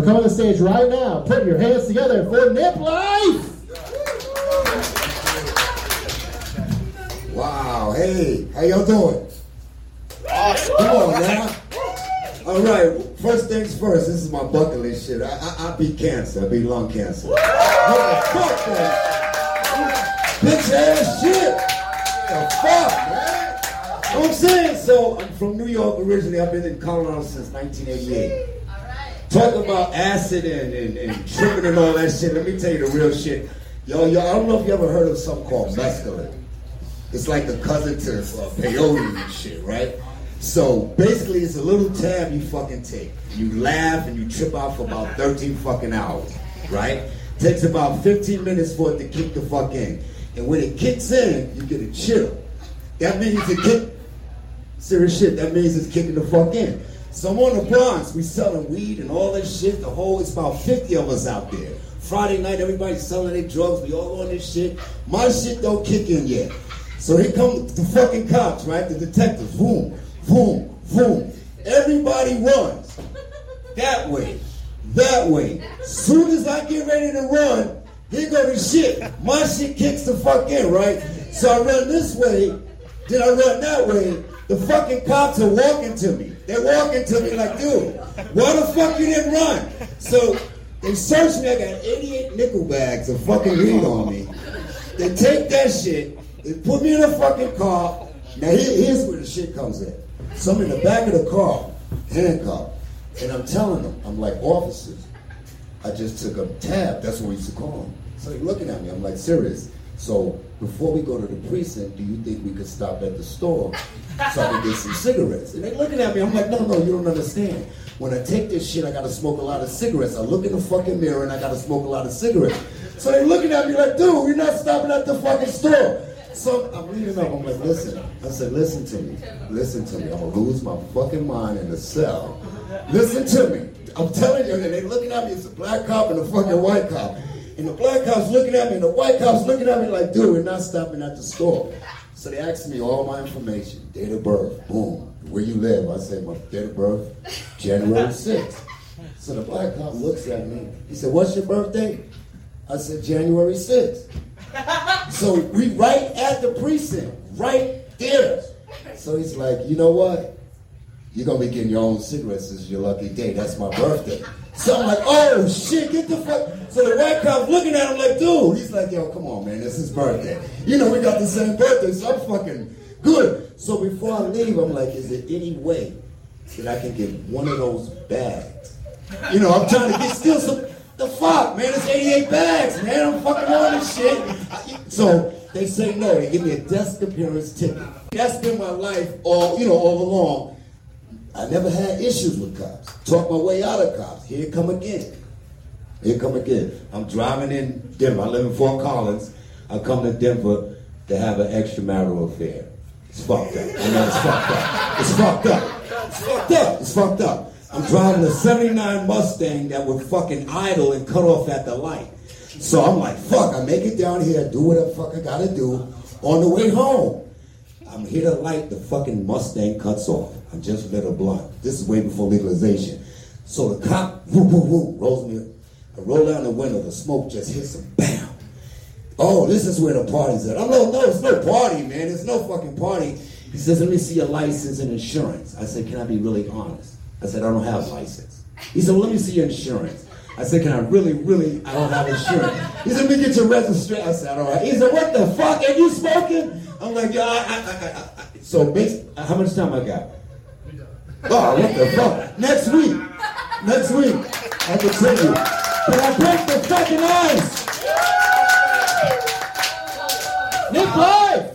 But come on the stage right now. Put your hands together for Nip Life. Wow. Hey, how y'all doing? Awesome. Come on now. All right. First things first. This is my bucket list shit. I, I, I beat cancer. I beat lung cancer. What the fuck, man? Bitch ass shit. What the fuck, man? You know what I'm saying? So I'm from New York originally. I've been in Colorado since 1988. Talk about acid and, and, and tripping and all that shit. Let me tell you the real shit. Yo, yo, I don't know if you ever heard of something called mescaline. It's like the cousin to uh, peyote and shit, right? So basically, it's a little tab you fucking take. You laugh and you trip out for about 13 fucking hours, right? Takes about 15 minutes for it to kick the fuck in. And when it kicks in, you get a chill. That means it kick. Serious shit. That means it's kicking the fuck in. So I'm on the Bronx. We selling weed and all this shit. The whole, it's about 50 of us out there. Friday night, everybody's selling their drugs. We all on this shit. My shit don't kick in yet. So here come the fucking cops, right? The detectives. Boom, boom, boom. Everybody runs. That way. That way. Soon as I get ready to run, here go the shit. My shit kicks the fuck in, right? So I run this way, then I run that way. The fucking cops are walking to me. They're walking to me like, dude, why the fuck you didn't run? So they search me. I got 88 nickel bags of fucking weed on me. They take that shit, they put me in a fucking car. Now here's where the shit comes in. So I'm in the back of the car, handcuffed, and I'm telling them, I'm like, officers, I just took a tab. That's what we used to call them. So they're looking at me. I'm like, serious. So before we go to the precinct, do you think we could stop at the store so I can get some cigarettes? And they're looking at me. I'm like, no, no, you don't understand. When I take this shit, I gotta smoke a lot of cigarettes. I look in the fucking mirror and I gotta smoke a lot of cigarettes. So they're looking at me like, dude, you're not stopping at the fucking store. So I'm reading up. I'm like, listen. I said, listen to me. Listen to me. I'm gonna lose my fucking mind in the cell. Listen to me. I'm telling you, and they're looking at me. It's a black cop and a fucking white cop. And the black cop's looking at me, and the white cop's looking at me like, dude, we're not stopping at the store. So they asked me all my information, date of birth, boom, where you live. I said, my date of birth, January 6th. So the black cop looks at me. He said, what's your birthday? I said, January 6th. So we right at the precinct, right there. So he's like, you know what? You're gonna be getting your own cigarettes. This is your lucky day. That's my birthday. So I'm like, oh shit, get the fuck. So the white cop looking at him like, dude. He's like, yo, come on, man, is his birthday. You know, we got the same birthday, so I'm fucking good. So before I leave, I'm like, is there any way that I can get one of those bags? You know, I'm trying to get still some. The fuck, man, it's 88 bags, man. I'm fucking on this shit. So they say no. They give me a desk appearance ticket. That's been my life all, you know, all along. I never had issues with cops. Talk my way out of cops. Here come again. Here come again. I'm driving in Denver. I live in Fort Collins. I come to Denver to have an extramarital affair. It's fucked up. I know it's fucked up. It's fucked up. It's fucked up. It's fucked up. I'm driving a 79 Mustang that would fucking idle and cut off at the light. So I'm like, fuck, I make it down here, do what the fuck I gotta do. On the way home, I'm here to light, the fucking Mustang cuts off. I just lit a blunt. This is way before legalization. So the cop, whoop, whoop, whoop, rolls me. I roll down the window, the smoke just hits him, bam. Oh, this is where the party's at. I'm like, no, it's no party, man. It's no fucking party. He says, let me see your license and insurance. I said, can I be really honest? I said, I don't have a license. He said, well, let me see your insurance. I said, can I really, really, I don't have insurance. He said, let me get your registration. I said, I don't have. He said, what the fuck? Are you smoking? I'm like, yeah, I, I, I, I. So, how much time I got? Oh, what the fuck? Next week. Next week. I can tell you. But I break the fucking ice. Nick Live!